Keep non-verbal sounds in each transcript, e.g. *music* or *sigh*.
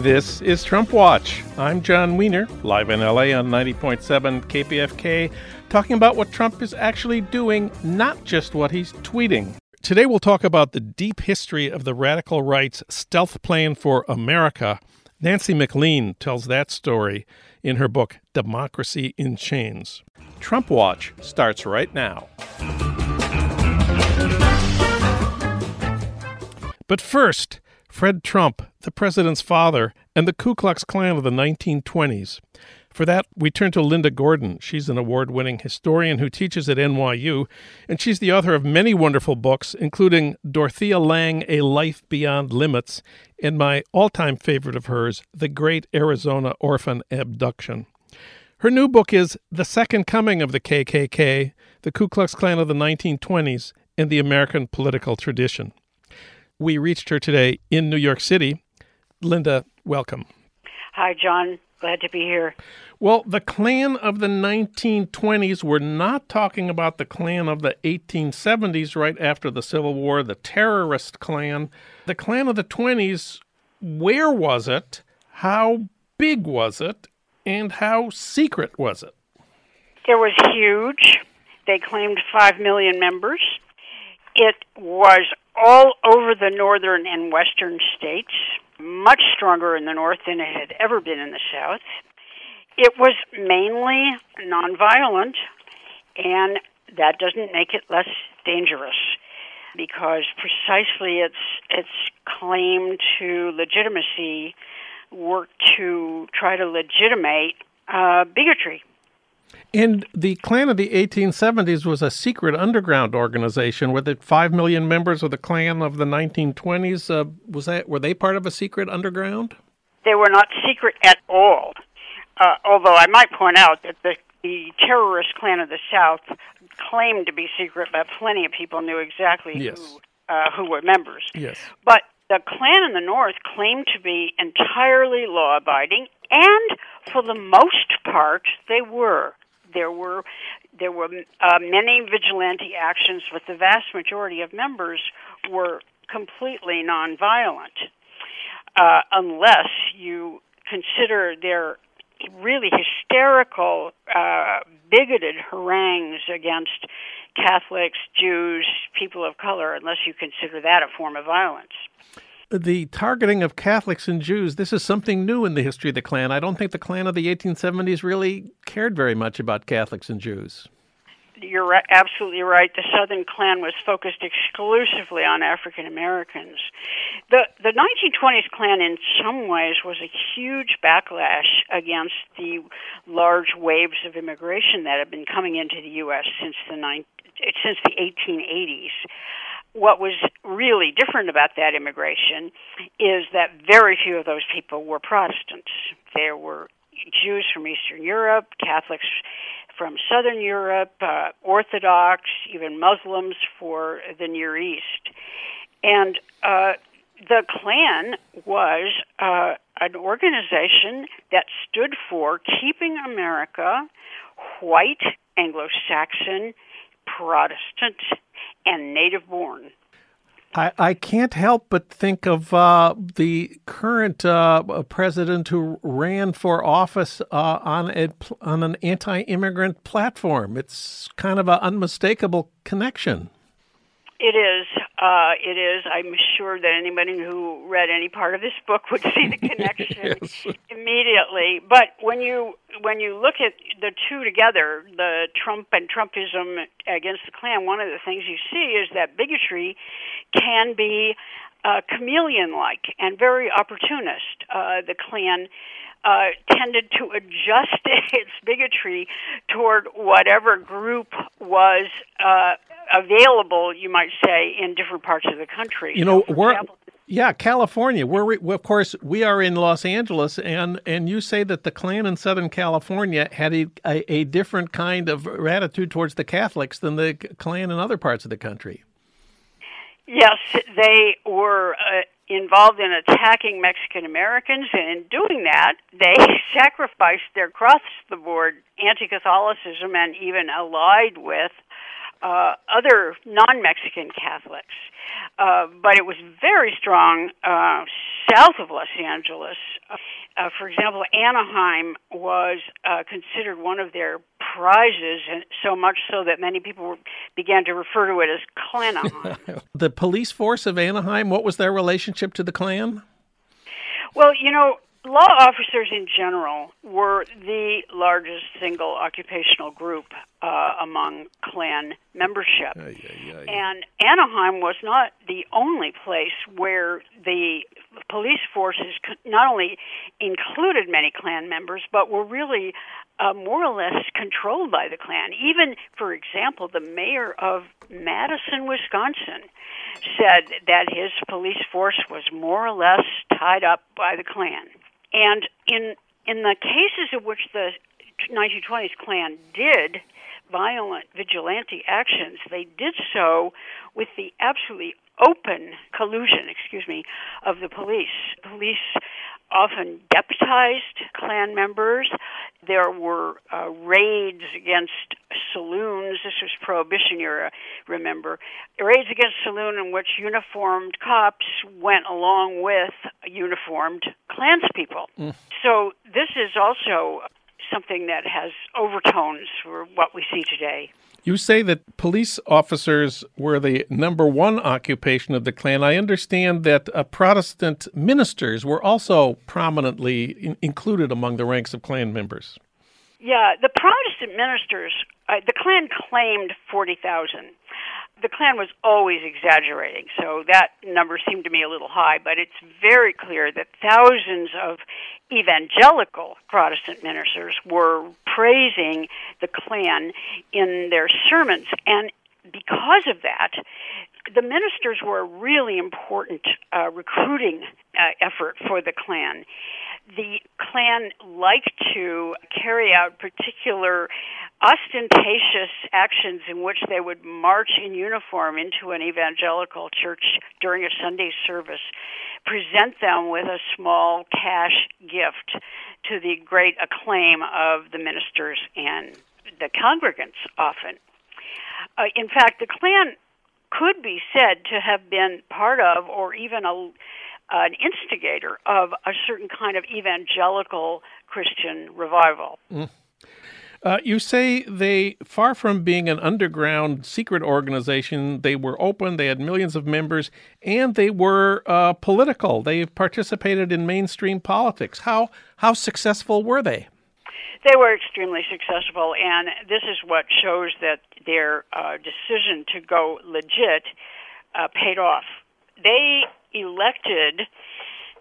This is Trump Watch. I'm Jon Wiener, live in LA on 90.7 KPFK, talking about what Trump is actually doing, not just what he's tweeting. Today we'll talk about the deep history of the radical right's stealth plan for America. Nancy MacLean tells that story in her book Democracy in Chains. Trump Watch starts right now. But first, Fred Trump, the president's father, and the Ku Klux Klan of the 1920s. For that, we turn to Linda Gordon. She's an award winning historian who teaches at NYU, and she's the author of many wonderful books, including Dorothea Lange, A Life Beyond Limits, and my all time favorite of hers, The Great Arizona Orphan Abduction. Her new book is The Second Coming of the KKK, the Ku Klux Klan of the 1920s, and the American Political Tradition. We reached her today in New York City. Linda, welcome. Hi, Jon. Glad to be here. Well, the Klan of the 1920s, we're not talking about the Klan of the 1870s right after the Civil War, the terrorist Klan. The Klan of the 20s, where was it? How big was it? And how secret was it? It was huge. They claimed 5 million members. It was all over the northern and western states, much stronger in the north than it had ever been in the south. It was mainly nonviolent, and that doesn't make it less dangerous because precisely its its claim to legitimacy worked to try to legitimate uh, bigotry. And the Klan of the 1870s was a secret underground organization with it 5 million members of the Klan of the 1920s. Uh, was that were they part of a secret underground? They were not secret at all. Uh, although I might point out that the, the terrorist Klan of the South claimed to be secret, but plenty of people knew exactly yes. who uh, who were members. Yes. But the Klan in the North claimed to be entirely law abiding, and for the most part, they were. There were there were uh, many vigilante actions, but the vast majority of members were completely nonviolent, uh, unless you consider their really hysterical, uh, bigoted harangues against Catholics, Jews, people of color, unless you consider that a form of violence the targeting of Catholics and Jews, this is something new in the history of the Klan. I don't think the Klan of the 1870s really cared very much about Catholics and Jews. You're right, absolutely right. The Southern Klan was focused exclusively on African Americans. The the 1920s Klan, in some ways, was a huge backlash against the large waves of immigration that had been coming into the U.S. since the since the 1880s what was really different about that immigration is that very few of those people were Protestants. There were Jews from Eastern Europe, Catholics from Southern Europe, uh, Orthodox, even Muslims for the Near East. And uh, the Klan was uh, an organization that stood for keeping America white, Anglo Saxon, Protestant, and native born. I, I can't help but think of uh, the current uh, president who ran for office uh, on a, on an anti-immigrant platform. It's kind of an unmistakable connection. It is. Uh, it is. I'm sure that anybody who read any part of this book would see the *laughs* connection yes. immediately. But when you when you look at the two together, the Trump and Trumpism against the Klan, one of the things you see is that bigotry can be uh, chameleon-like and very opportunist. Uh, the Klan uh, tended to adjust *laughs* its bigotry toward whatever group was uh, available, you might say, in different parts of the country. You know, so we're. Example, yeah, California. Where we, of course, we are in Los Angeles, and and you say that the Klan in Southern California had a, a, a different kind of attitude towards the Catholics than the Klan in other parts of the country. Yes, they were uh, involved in attacking Mexican Americans, and in doing that, they *laughs* sacrificed their cross the board anti Catholicism and even allied with uh, other non Mexican Catholics. Uh, but it was very strong uh, south of Los Angeles. Uh, for example, Anaheim was uh, considered one of their prizes, and so much so that many people began to refer to it as Klan *laughs* the police force of Anaheim, what was their relationship to the Klan? Well, you know, law officers in general were the largest single occupational group uh, among Klan membership. And Anaheim was not the only place where the police forces not only included many Klan members, but were really uh, more or less controlled by the Klan. Even, for example, the mayor of Madison, Wisconsin, said that his police force was more or less tied up by the Klan. And in in the cases in which the 1920s Klan did violent vigilante actions, they did so with the absolutely open collusion, excuse me, of the police. Police often deputized Klan members. There were uh, raids against saloons. This was Prohibition era, remember. Raids against saloon in which uniformed cops went along with uniformed Klanspeople. Mm. So this is also something that has overtones for what we see today. You say that police officers were the number one occupation of the Klan. I understand that uh, Protestant ministers were also prominently in- included among the ranks of Klan members. Yeah, the Protestant ministers, uh, the Klan claimed 40,000 the Klan was always exaggerating, so that number seemed to me a little high, but it's very clear that thousands of evangelical Protestant ministers were praising the Klan in their sermons. And because of that, the ministers were a really important uh, recruiting uh, effort for the Klan. The Klan liked to carry out particular ostentatious actions in which they would march in uniform into an evangelical church during a Sunday service, present them with a small cash gift to the great acclaim of the ministers and the congregants often. Uh, in fact, the Klan could be said to have been part of or even a, an instigator of a certain kind of evangelical Christian revival. Mm. Uh, you say they, far from being an underground secret organization, they were open, they had millions of members, and they were uh, political. They participated in mainstream politics. How, how successful were they? They were extremely successful, and this is what shows that their uh, decision to go legit uh, paid off. They elected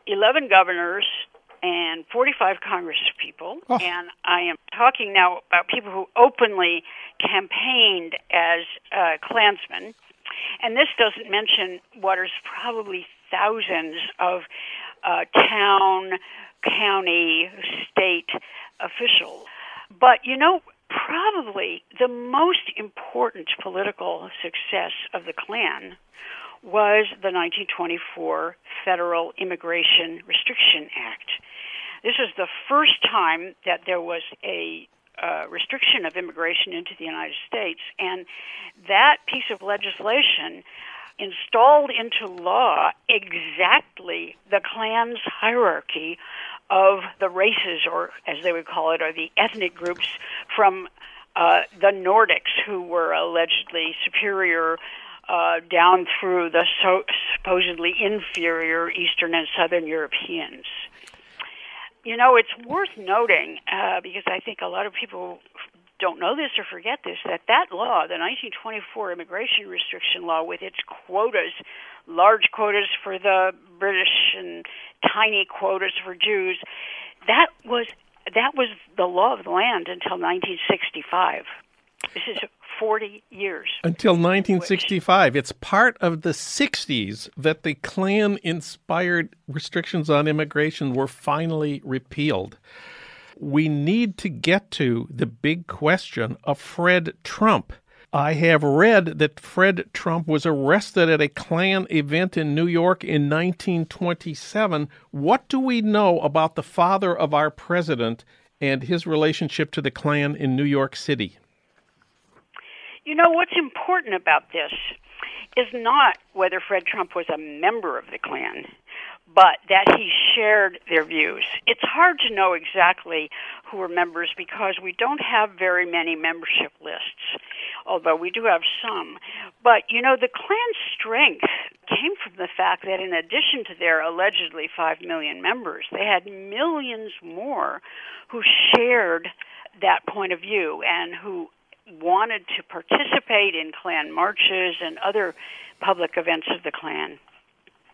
11 governors and 45 Congress people, oh. and I am talking now about people who openly campaigned as uh, Klansmen. And this doesn't mention what is probably thousands of uh, town, county, state officials. But you know, probably the most important political success of the Klan was the 1924 Federal Immigration Restriction Act. This was the first time that there was a uh, restriction of immigration into the United States, and that piece of legislation installed into law exactly the Klan's hierarchy of the races, or as they would call it, or the ethnic groups from uh, the Nordics, who were allegedly superior uh, down through the so- supposedly inferior Eastern and Southern Europeans. You know, it's worth noting uh, because I think a lot of people don't know this or forget this that that law, the 1924 immigration restriction law, with its quotas, large quotas for the British and tiny quotas for Jews, that was that was the law of the land until 1965. This is 40 years. Until 1965. Which... It's part of the 60s that the Klan inspired restrictions on immigration were finally repealed. We need to get to the big question of Fred Trump. I have read that Fred Trump was arrested at a Klan event in New York in 1927. What do we know about the father of our president and his relationship to the Klan in New York City? You know, what's important about this is not whether Fred Trump was a member of the Klan, but that he shared their views. It's hard to know exactly who were members because we don't have very many membership lists, although we do have some. But, you know, the Klan's strength came from the fact that in addition to their allegedly 5 million members, they had millions more who shared that point of view and who wanted to participate in Klan marches and other public events of the Klan.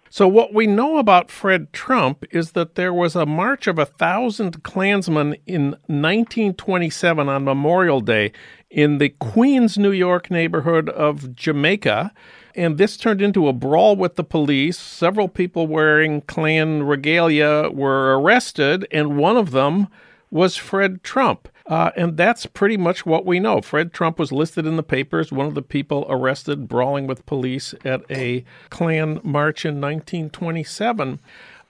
So, what we know about Fred Trump is that there was a march of a thousand Klansmen in 1927 on Memorial Day in the Queens, New York neighborhood of Jamaica. And this turned into a brawl with the police. Several people wearing Klan regalia were arrested, and one of them was Fred Trump. Uh, and that's pretty much what we know. Fred Trump was listed in the papers, one of the people arrested brawling with police at a Klan march in 1927.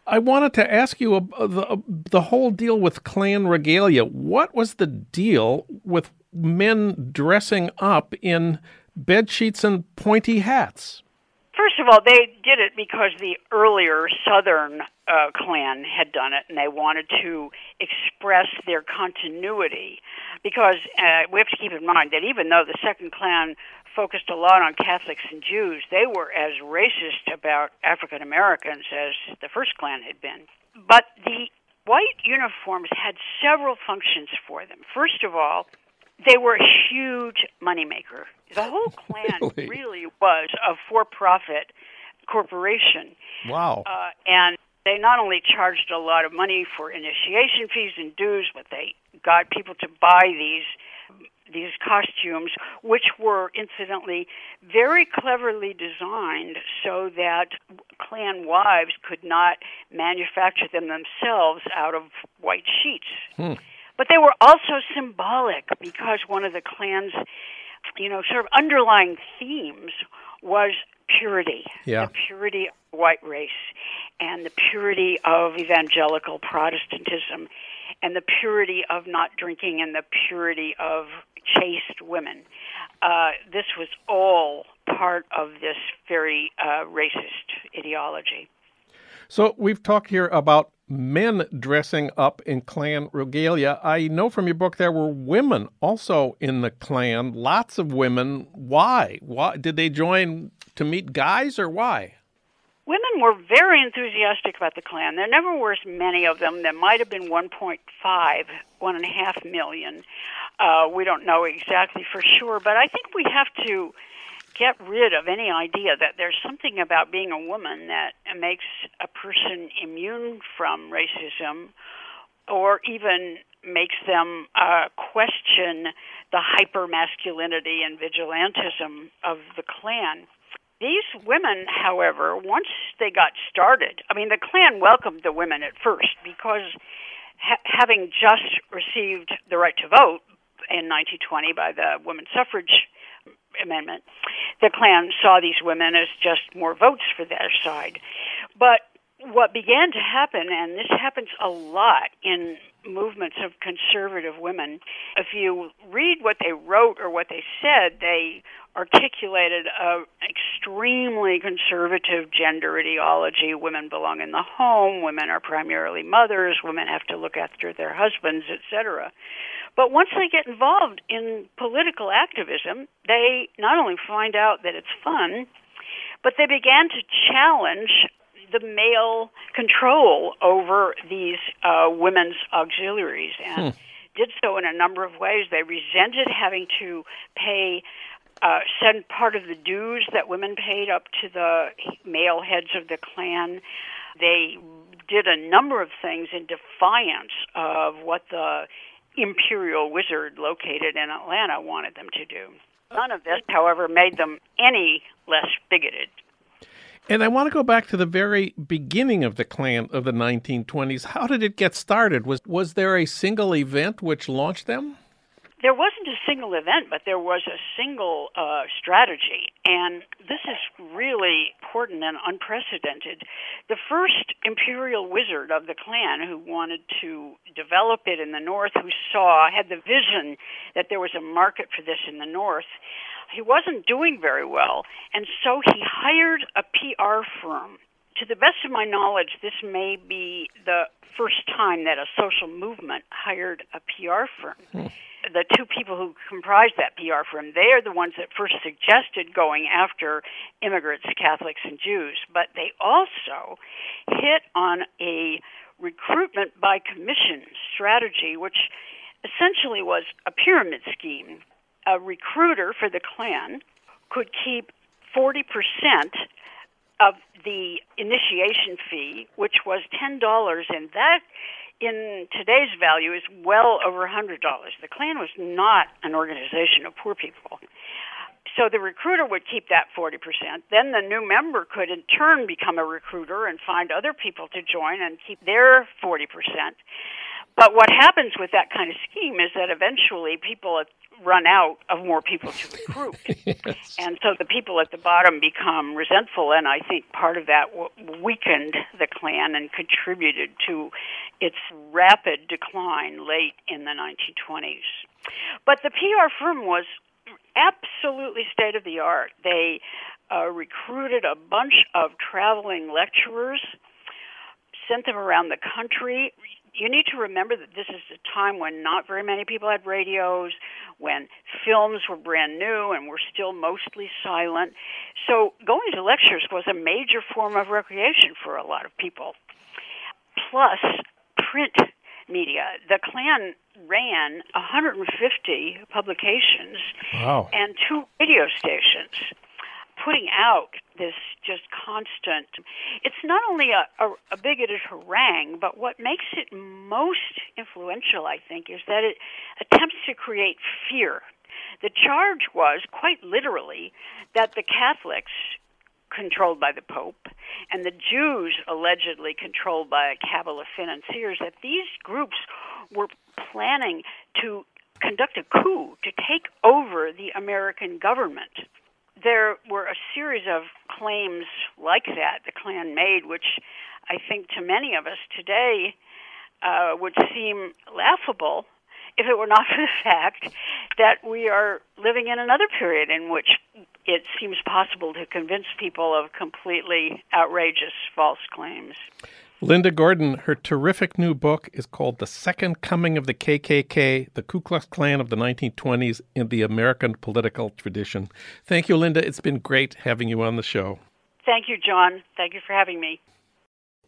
I wanted to ask you uh, the, uh, the whole deal with Klan regalia. What was the deal with men dressing up in bed sheets and pointy hats? First of all, they did it because the earlier Southern uh, Klan had done it, and they wanted to express their continuity. Because uh, we have to keep in mind that even though the Second Klan focused a lot on Catholics and Jews, they were as racist about African Americans as the first Klan had been. But the white uniforms had several functions for them. First of all, they were a huge moneymaker. The whole *laughs* Klan really? really was a for-profit corporation. Wow! Uh, and they not only charged a lot of money for initiation fees and dues, but they got people to buy these these costumes, which were incidentally very cleverly designed so that Klan wives could not manufacture them themselves out of white sheets. Hmm. But they were also symbolic because one of the Klan's, you know, sort of underlying themes was purity. Yeah. The purity of white race and the purity of evangelical Protestantism and the purity of not drinking and the purity of chaste women. Uh, this was all part of this very uh, racist ideology. So we've talked here about men dressing up in Klan regalia. I know from your book there were women also in the Klan, lots of women. Why? Why did they join to meet guys or why? Women were very enthusiastic about the Klan. There never were as many of them. There might have been 1.5, 1.5 million. Uh, we don't know exactly for sure, but I think we have to get rid of any idea that there's something about being a woman that makes a person immune from racism or even makes them uh, question the hyper masculinity and vigilantism of the Klan. These women, however, once they got started, I mean, the Klan welcomed the women at first because ha- having just received the right to vote in 1920 by the women's suffrage amendment, the Klan saw these women as just more votes for their side. But what began to happen, and this happens a lot in movements of conservative women, if you read what they wrote or what they said, they articulated a extremely conservative gender ideology. Women belong in the home, women are primarily mothers, women have to look after their husbands, etc. But once they get involved in political activism, they not only find out that it's fun, but they began to challenge the male control over these uh, women's auxiliaries and hmm. did so in a number of ways. They resented having to pay. Uh, send part of the dues that women paid up to the male heads of the Klan. They did a number of things in defiance of what the imperial wizard located in Atlanta wanted them to do. Uh, None of this, however, made them any less bigoted. And I want to go back to the very beginning of the Klan of the 1920s. How did it get started? Was was there a single event which launched them? There wasn't a single event, but there was a single uh, strategy. And this is really important and unprecedented. The first imperial wizard of the Klan who wanted to develop it in the North, who saw, had the vision that there was a market for this in the North, he wasn't doing very well, and so he hired a PR firm. To the best of my knowledge, this may be the first time that a social movement hired a PR firm. Hmm. The two people who comprised that PR firm, they are the ones that first suggested going after immigrants, Catholics, and Jews. But they also hit on a recruitment by commission strategy, which essentially was a pyramid scheme. A recruiter for the Klan could keep 40% of the initiation fee, which was $10, and that in today's value is well over a $100. The Klan was not an organization of poor people. So the recruiter would keep that 40%. Then the new member could in turn become a recruiter and find other people to join and keep their 40%. But what happens with that kind of scheme is that eventually people run out of more people to recruit. *laughs* yes. And so the people at the bottom become resentful, and I think part of that weakened the Klan and contributed to its rapid decline late in the 1920s. But the PR firm was absolutely state of the art. They uh, recruited a bunch of traveling lecturers, sent them around the country. You need to remember that this is a time when not very many people had radios, when films were brand new and were still mostly silent. So going to lectures was a major form of recreation for a lot of people. Plus, print media. The Klan ran 150 publications wow. and two radio stations putting out this just constant it's not only a, a, a, bigoted harangue but what makes it most influential i think is that it attempts to create fear the charge was quite literally that the catholics controlled by the Pope, and the Jews allegedly controlled by a cabal of financiers, that these groups were planning to conduct a coup to take over the American government. There were a series of claims like that the Klan made, which I think to many of us today uh, would seem laughable if it were not for *laughs* the fact that we are living in another period in which it seems possible to convince people of completely outrageous false claims. Linda Gordon, her terrific new book is called The Second Coming of the KKK, the Ku Klux Klan of the 1920s in the American Political Tradition. Thank you, Linda. It's been great having you on the show. Thank you, Jon. Thank you for having me.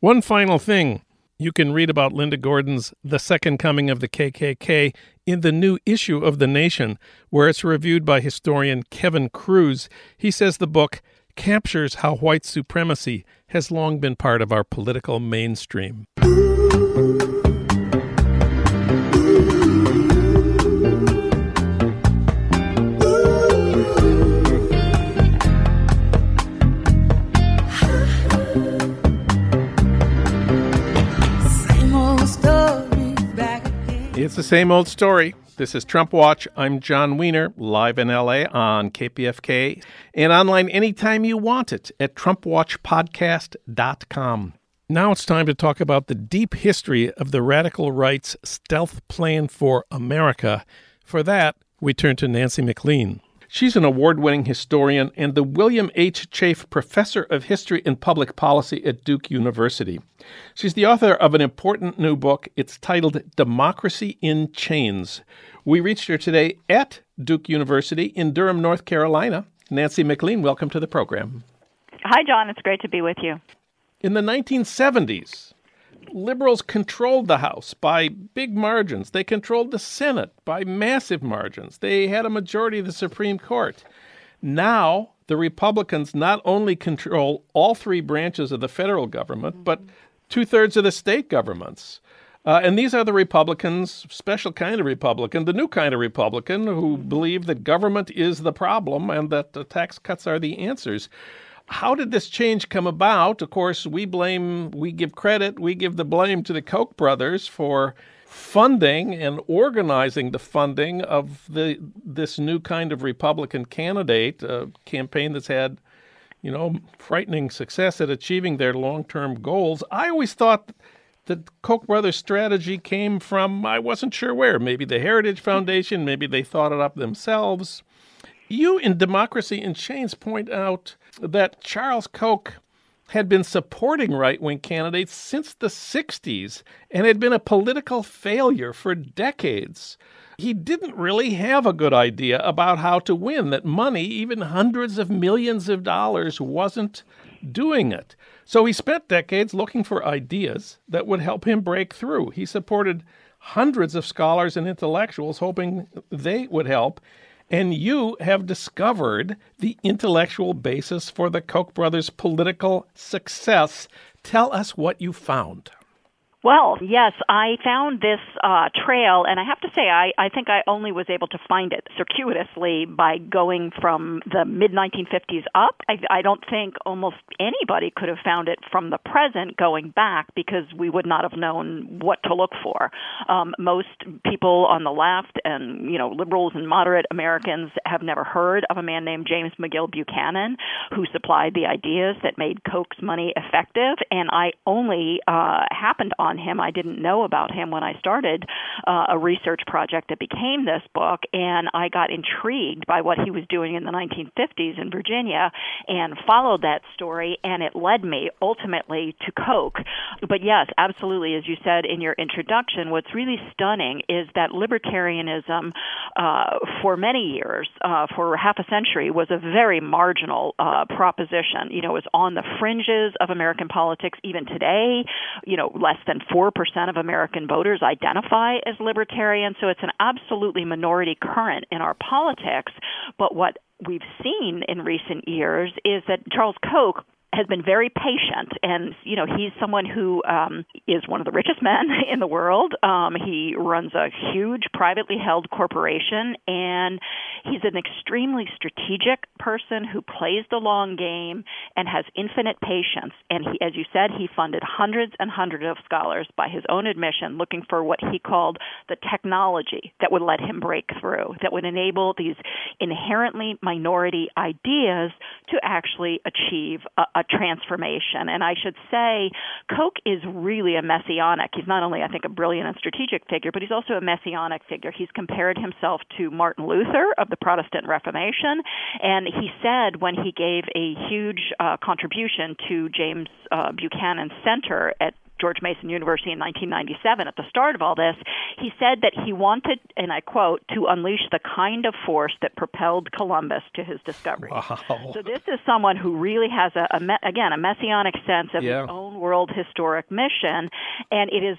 One final thing. You can read about Linda Gordon's The Second Coming of the KKK in the new issue of The Nation, where it's reviewed by historian Kevin Kruse. He says the book captures how white supremacy has long been part of our political mainstream. It's the same old story. This is Trump Watch. I'm Jon Wiener, live in LA on KPFK and online anytime you want it at TrumpWatchPodcast.com. Now it's time to talk about the deep history of the radical right's stealth plan for America. For that, we turn to Nancy MacLean. She's an award winning historian and the William H. Chafe Professor of History and Public Policy at Duke University. She's the author of an important new book. It's titled Democracy in Chains. We reached her today at Duke University in Durham, North Carolina. Nancy MacLean, welcome to the program. Hi, Jon. It's great to be with you. In the 1970s, liberals controlled the House by big margins. They controlled the Senate by massive margins. They had a majority of the Supreme Court. Now, the Republicans not only control all three branches of the federal government, mm-hmm. but two thirds of the state governments. Uh, and these are the Republicans, special kind of Republican, the new kind of Republican, who mm-hmm. believe that government is the problem and that the tax cuts are the answers. How did this change come about? Of course, we blame, we give credit, we give the blame to the Koch brothers for funding and organizing the funding of the this new kind of Republican candidate, a campaign that's had, you know, frightening success at achieving their long-term goals. I always thought that Koch brothers' strategy came from I wasn't sure where, maybe the Heritage Foundation, maybe they thought it up themselves. You in Democracy in Chains point out that Charles Koch had been supporting right wing candidates since the 60s and had been a political failure for decades. He didn't really have a good idea about how to win, that money, even hundreds of millions of dollars, wasn't doing it. So he spent decades looking for ideas that would help him break through. He supported hundreds of scholars and intellectuals, hoping they would help. And you have discovered the intellectual basis for the Koch brothers' political success. Tell us what you found. Well, yes, I found this uh, trail, and I have to say, I, I think I only was able to find it circuitously by going from the mid 1950s up. I, I don't think almost anybody could have found it from the present going back because we would not have known what to look for. Um, most people on the left and you know liberals and moderate Americans have never heard of a man named James McGill Buchanan who supplied the ideas that made Koch's money effective, and I only uh, happened on on him. I didn't know about him when I started uh, a research project that became this book, and I got intrigued by what he was doing in the 1950s in Virginia and followed that story, and it led me ultimately to Koch. But yes, absolutely, as you said in your introduction, what's really stunning is that libertarianism uh, for many years, uh, for half a century, was a very marginal uh, proposition. You know, it was on the fringes of American politics even today. You know, less than 4% of American voters identify as libertarian, so it's an absolutely minority current in our politics. But what we've seen in recent years is that Charles Koch has been very patient, and you know he's someone who um, is one of the richest men *laughs* in the world. Um, he runs a huge privately held corporation, and he's an extremely strategic person who plays the long game and has infinite patience. And he, as you said, he funded hundreds and hundreds of scholars by his own admission, looking for what he called the technology that would let him break through, that would enable these inherently minority ideas to actually achieve a, a transformation. And I should say, Koch is really a messianic. He's not only, I think, a brilliant and strategic figure, but he's also a messianic figure. He's compared himself to Martin Luther of the Protestant Reformation, and he said when he gave a huge uh, contribution to James uh, Buchanan Center at George Mason University in 1997 at the start of all this, he said that he wanted, and I quote, to unleash the kind of force that propelled Columbus to his discovery. Wow. So this is someone who really has a, a again a messianic sense of yeah. his own world historic mission, and it is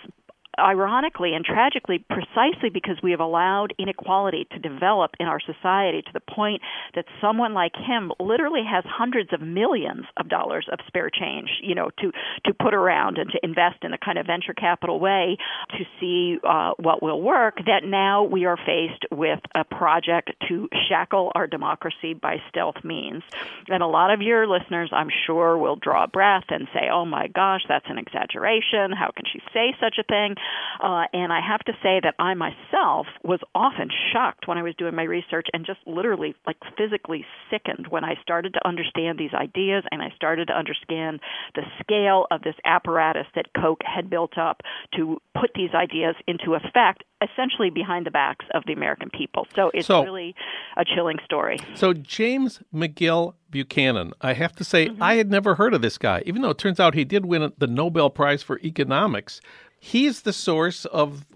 ironically and tragically, precisely because we have allowed inequality to develop in our society to the point that someone like him literally has hundreds of millions of dollars of spare change, you know, to to put around and to invest in a kind of venture capital way to see uh, what will work. That now we are faced with a project to shackle our democracy by stealth means, and a lot of your listeners, I'm sure, will draw breath and say, "Oh my gosh, that's an exaggeration. How can she say such a thing?" Uh, and I have to say that I myself was often shocked when I was doing my research and just literally, like, physically sickened when I started to understand these ideas and I started to understand the scale of this apparatus that Koch had built up to put these ideas into effect essentially behind the backs of the American people. So it's so, really a chilling story. So James McGill Buchanan, I have to say mm-hmm. I had never heard of this guy, even though it turns out he did win the Nobel Prize for economics. He's the source of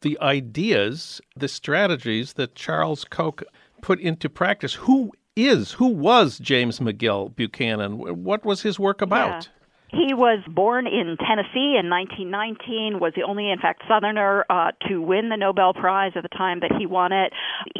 the ideas, the strategies that Charles Koch put into practice. Who is, who was James McGill Buchanan? What was his work about? He was born in Tennessee in 1919, was the only, in fact, Southerner uh, to win the Nobel Prize at the time that he won it.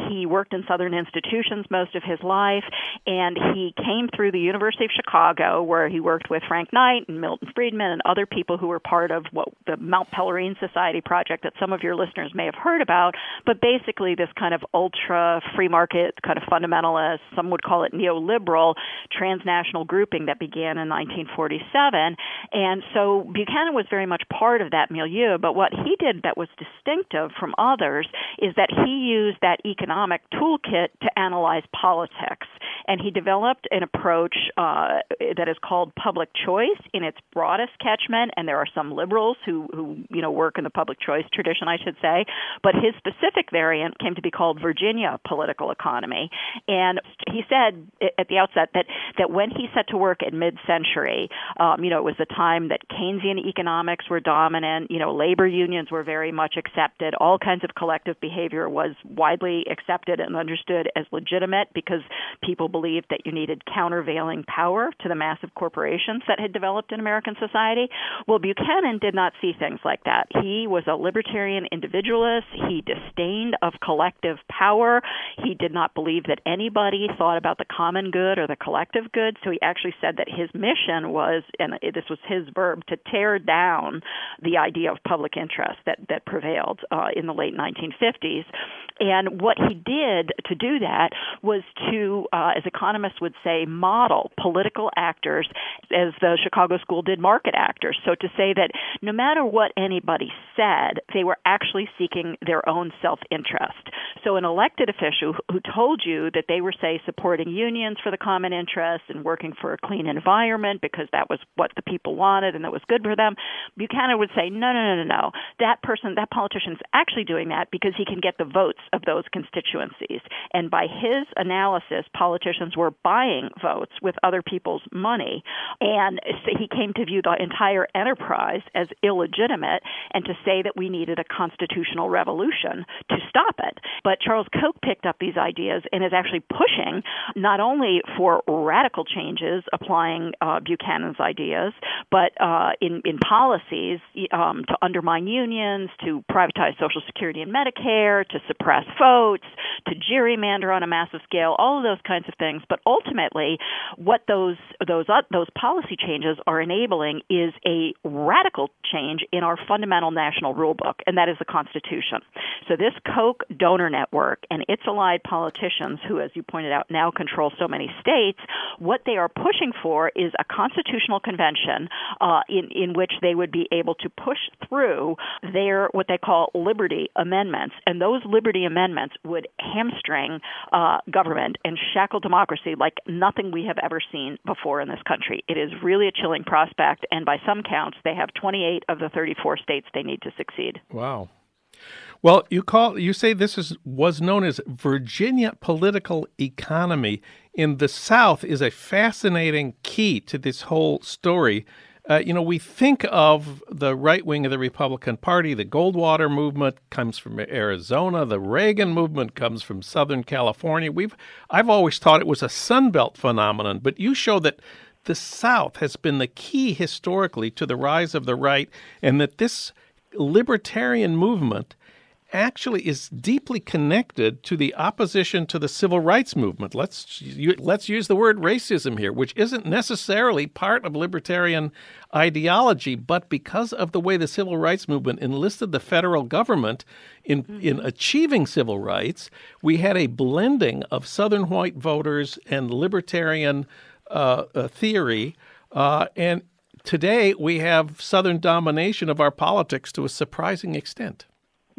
He worked in Southern institutions most of his life, and he came through the University of Chicago, where he worked with Frank Knight and Milton Friedman and other people who were part of what the Mont Pelerin Society project that some of your listeners may have heard about, but basically this kind of ultra free market, kind of fundamentalist, some would call it neoliberal, transnational grouping that began in 1947 and so Buchanan was very much part of that milieu. But what he did that was distinctive from others is that he used that economic toolkit to analyze politics. and he developed an approach uh, that is called public choice in its broadest catchment. And there are some liberals who, who you know work in the public choice tradition, I should say. But his specific variant came to be called Virginia political economy. And he said at the outset that that when he set to work at mid-century, um, you know, it was the time that Keynesian economics were dominant. You know, labor unions were very much accepted. All kinds of collective behavior was widely accepted and understood as legitimate because people believed that you needed countervailing power to the massive corporations that had developed in American society. Well, Buchanan did not see things like that. He was a libertarian individualist. He disdained of collective power. He did not believe that anybody thought about the common good or the collective good. So he actually said that his mission was, and this was his verb, to tear down the idea of public interest that that prevailed uh, in the late 1950s. And what he did to do that was to, uh, as economists would say, model political actors as the Chicago School did market actors. So to say that no matter what anybody said, they were actually seeking their own self interest. So an elected official who told you that they were, say, supporting unions for the common interest and working for a clean environment because that was what the people wanted and that was good for them, Buchanan would say, no, no, no, no, no. That person, that politician is actually doing that because he can get the votes of those constituencies. And by his analysis, politicians were buying votes with other people's money. And so he came to view the entire enterprise as illegitimate and to say that we needed a constitutional revolution to stop it. But Charles Koch picked up these ideas and is actually pushing not only for radical changes applying uh, Buchanan's ideas, but uh, in, in policies um, to undermine unions, to privatize Social Security and Medicare, to suppress votes, to gerrymander on a massive scale, all of those kinds of things. But ultimately, what those those uh, those policy changes are enabling is a radical change in our fundamental national rule book, and that is the Constitution. So this Koch donor network and its allied politicians, who, as you pointed out, now control so many states, what they are pushing for is a constitutional convention uh, in in which they would be able to push through their what they call liberty amendments, and those liberty amendments would hamstring uh, government and shackle democracy like nothing we have ever seen before in this country. It is really a chilling prospect, and by some counts, they have 28 of the 34 states they need to succeed. Wow. Well, you call you say this is was known as Virginia political economy in the South is a fascinating key to this whole story. Uh, you know, we think of the right wing of the Republican Party. The Goldwater movement comes from Arizona. The Reagan movement comes from Southern California. We've I've always thought it was a Sunbelt phenomenon, but you show that the South has been the key historically to the rise of the right, and that this libertarian movement actually is deeply connected to the opposition to the civil rights movement. Let's let's use the word racism here, which isn't necessarily part of libertarian ideology, but because of the way the civil rights movement enlisted the federal government in mm-hmm. in achieving civil rights, we had a blending of southern white voters and libertarian uh, uh, theory, uh, and today we have southern domination of our politics to a surprising extent.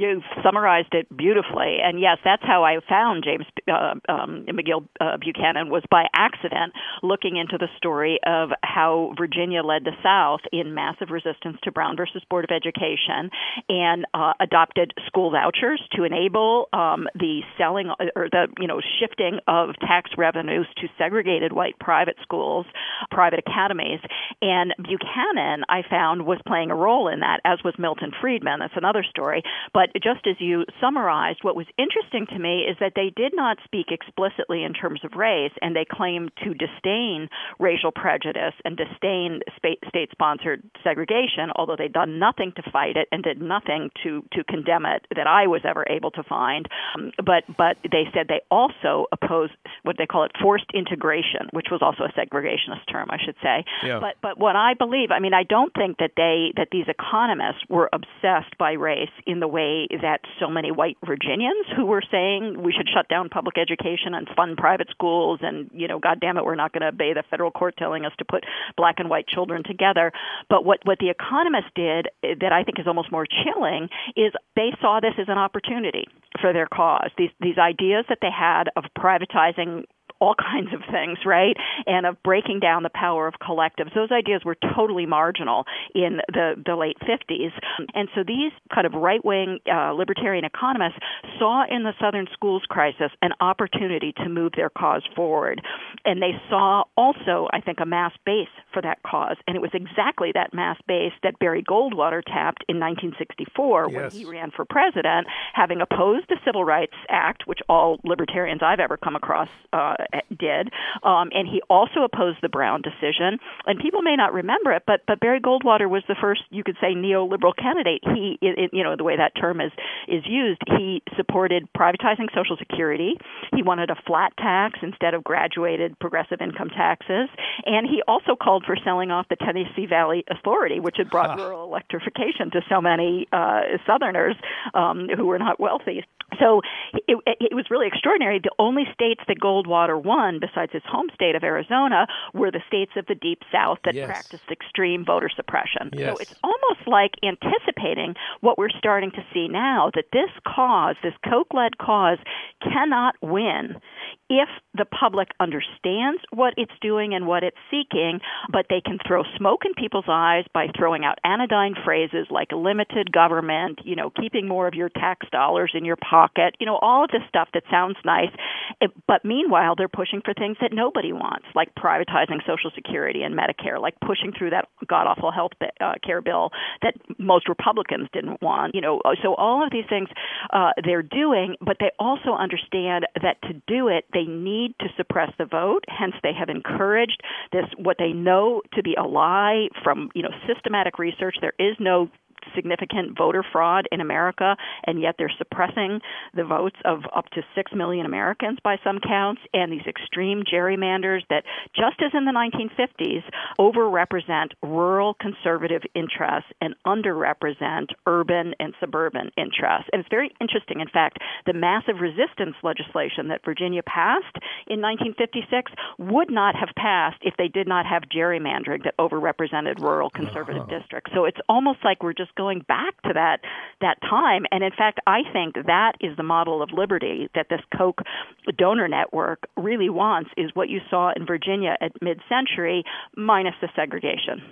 You've summarized it beautifully, and yes, that's how I found James uh, um, McGill uh, Buchanan was by accident, looking into the story of how Virginia led the South in massive resistance to Brown versus Board of Education, and uh, adopted school vouchers to enable um, the selling or the you know shifting of tax revenues to segregated white private schools, private academies, and Buchanan I found was playing a role in that, as was Milton Friedman. That's another story, but just as you summarized, what was interesting to me is that they did not speak explicitly in terms of race, and they claimed to disdain racial prejudice and disdain state sponsored segregation, although they'd done nothing to fight it and did nothing to, to condemn it that I was ever able to find. Um, but, but they said they also opposed what they call it forced integration, which was also a segregationist term, I should say. Yeah. But, but what I believe, I mean, I don't think that they that these economists were obsessed by race in the way that so many white Virginians who were saying we should shut down public education and fund private schools and you know god damn it we're not going to obey the federal court telling us to put black and white children together. But what what the economists did eh, that I think is almost more chilling is they saw this as an opportunity for their cause. These these ideas that they had of privatizing all *laughs* kinds of things, right? And of breaking down the power of collectives. Those ideas were totally marginal in the, the late 50s. And so these kind of right wing uh, libertarian economists saw in the Southern schools crisis an opportunity to move their cause forward. And they saw also, I think, a mass base for that cause. And it was exactly that mass base that Barry Goldwater tapped in 1964 yes. when he ran for president, having opposed the Civil Rights Act, which all libertarians I've ever come across uh, did. Um, and he also opposed the Brown decision. And people may not remember it, but, but Barry Goldwater was the first, you could say, neoliberal candidate. He, it, you know, the way that term is, is used, he supported privatizing Social Security. He wanted a flat tax instead of graduated progressive income taxes. And he also called for selling off the Tennessee Valley Authority, which had brought huh. rural electrification to so many uh, Southerners um, who were not wealthy. So it, it was really extraordinary. The only states that Goldwater won, besides his home state of Arizona, were the states of the Deep South that yes. practiced extreme voter suppression. Yes. So it's almost like anticipating what we're starting to see now that this cause, this Koch led cause, cannot win if the public understands what it's doing and what it's seeking, but they can throw smoke in people's eyes by throwing out anodyne phrases like limited government, you know, keeping more of your tax dollars in your pocket, you know, all of this stuff that sounds nice. But meanwhile, they're pushing for things that nobody wants, like privatizing Social Security and Medicare, like pushing through that god awful health uh, care bill that most Republicans didn't want, you know. So all of these things uh, they're doing, but they also understand that to do it, they need to suppress the vote. Hence, they have encouraged this what they know to be a lie from you know systematic research. There is no significant voter fraud in America, and yet they're suppressing the votes of up to 6 million Americans by some counts, and these extreme gerrymanders that, just as in the 1950s, overrepresent rural conservative interests and underrepresent urban and suburban interests. And it's very interesting. In fact, the massive resistance legislation that Virginia passed in 1956 would not have passed if they did not have gerrymandering that overrepresented rural conservative uh-huh. districts. So it's almost like we're just just going back to that that time. And in fact, I think that is the model of liberty that this Koch donor network really wants. Is what you saw in Virginia at mid-century, minus the segregation.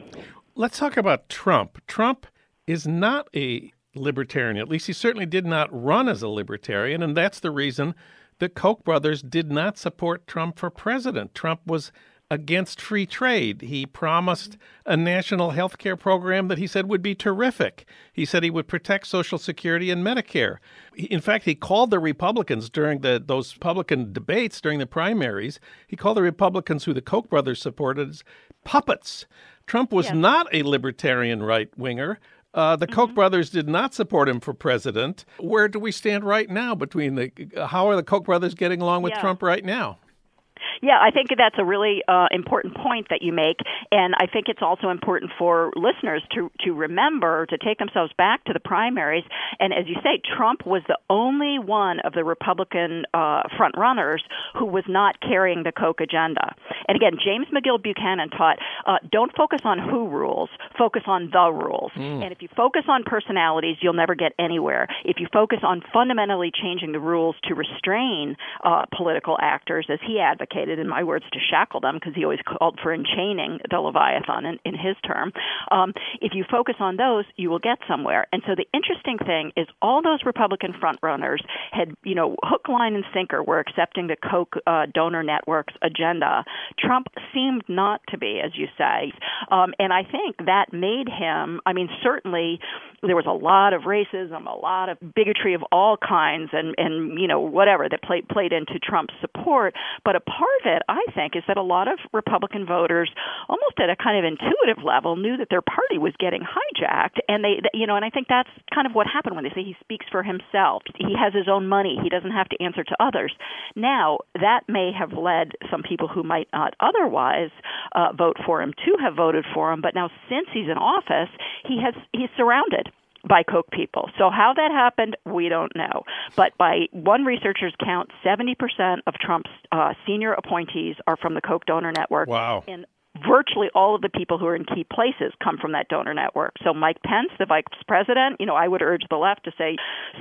Let's talk about Trump. Trump is not a libertarian. At least he certainly did not run as a libertarian, and that's the reason the Koch brothers did not support Trump for president. Trump was against free trade. He promised a national health care program that he said would be terrific. He said he would protect Social Security and Medicare. In fact, he called the Republicans during the, those Republican debates during the primaries, he called the Republicans who the Koch brothers supported as puppets. Trump was yes. not a libertarian right winger. Uh, the mm-hmm. Koch brothers did not support him for president. Where do we stand right now between the? How are the Koch brothers getting along with yeah. Trump right now? Yeah, I think that's a really uh, important point that you make, and I think it's also important for listeners to to remember to take themselves back to the primaries. And as you say, Trump was the only one of the Republican uh, front runners who was not carrying the Koch agenda. And again, James McGill Buchanan taught: uh, don't focus on who rules, focus on the rules. Mm. And if you focus on personalities, you'll never get anywhere. If you focus on fundamentally changing the rules to restrain uh, political actors, as he advocated in my words, to shackle them because he always called for enchaining the Leviathan in, in his term. Um, if you focus on those, you will get somewhere. And so the interesting thing is all those Republican frontrunners had, you know, hook, line, and sinker were accepting the Koch uh, donor network's agenda. Trump seemed not to be, as you say. Um, and I think that made him, I mean, certainly there was a lot of racism, a lot of bigotry of all kinds, and, and you know, whatever that played, played into Trump's support. But a part of it, I think, is that a lot of Republican voters, almost at a kind of intuitive level, knew that their party was getting hijacked, and they, you know, and I think that's kind of what happened when they say he speaks for himself. He has his own money. He doesn't have to answer to others. Now, that may have led some people who might not otherwise uh, vote for him to have voted for him, but now since he's in office, he has he's surrounded by Koch people. So how that happened, we don't know. But by one researcher's count, 70% of Trump's uh, senior appointees are from the Koch donor network. Wow. And virtually all of the people who are in key places come from that donor network. So Mike Pence, the vice president, you know, I would urge the left to say,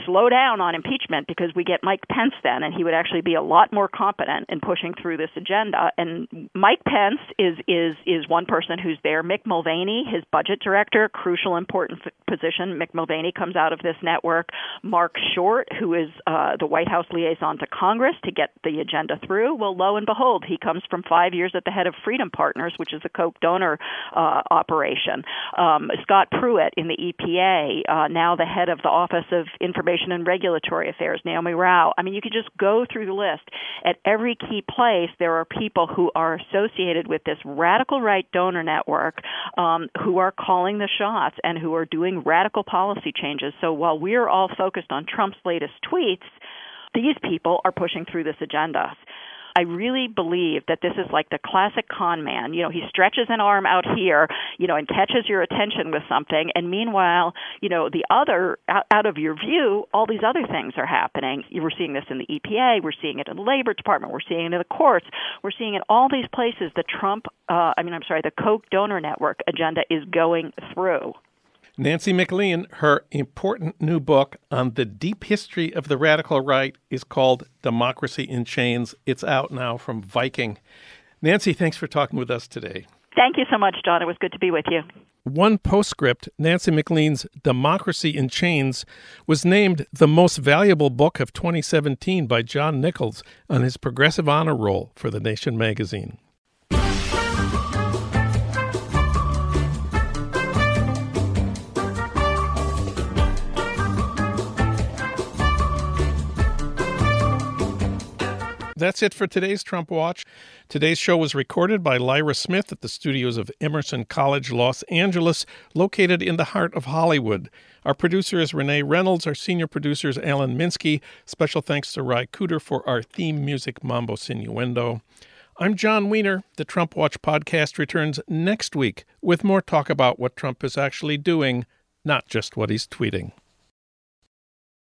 slow down on impeachment because we get Mike Pence then, and he would actually be a lot more competent in pushing through this agenda. And Mike Pence is is is one person who's there. Mick Mulvaney, his budget director, crucial, important f- position. Mick Mulvaney comes out of this network. Marc Short, who is uh, the White House liaison to Congress to get the agenda through. Well, lo and behold, he comes from five years at the head of Freedom Partners, which is a Koch donor uh, operation. Um, Scott Pruitt in the EPA, uh, now the head of the Office of Information and Regulatory Affairs, Neomi Rao. I mean, you could just go through the list. At every key place, there are people who are associated with this radical right donor network um, who are calling the shots and who are doing radical policy changes. So while we're all focused on Trump's latest tweets, these people are pushing through this agenda. I really believe that this is like the classic con man. You know, he stretches an arm out here, you know, and catches your attention with something, and meanwhile, you know, the other out, of your view, all these other things are happening. We're seeing this in the EPA, we're seeing it in the Labor Department, we're seeing it in the courts, we're seeing it all these places. The Trump, uh, I mean, I'm sorry, the Koch donor network agenda is going through. Nancy MacLean, her important new book on the deep history of the radical right is called Democracy in Chains. It's out now from Viking. Nancy, thanks for talking with us today. Thank you so much, Jon. It was good to be with you. One postscript Nancy MacLean's Democracy in Chains was named the most valuable book of 2017 by John Nichols on his Progressive Honor Roll for The Nation magazine. That's it for today's Trump Watch. Today's show was recorded by Lyra Smith at the studios of Emerson College, Los Angeles, located in the heart of Hollywood. Our producer is Renee Reynolds. Our senior producer is Alan Minsky. Special thanks to Ry Cooder for our theme music, Mambo Sinuendo. I'm Jon Wiener. The Trump Watch podcast returns next week with more talk about what Trump is actually doing, not just what he's tweeting.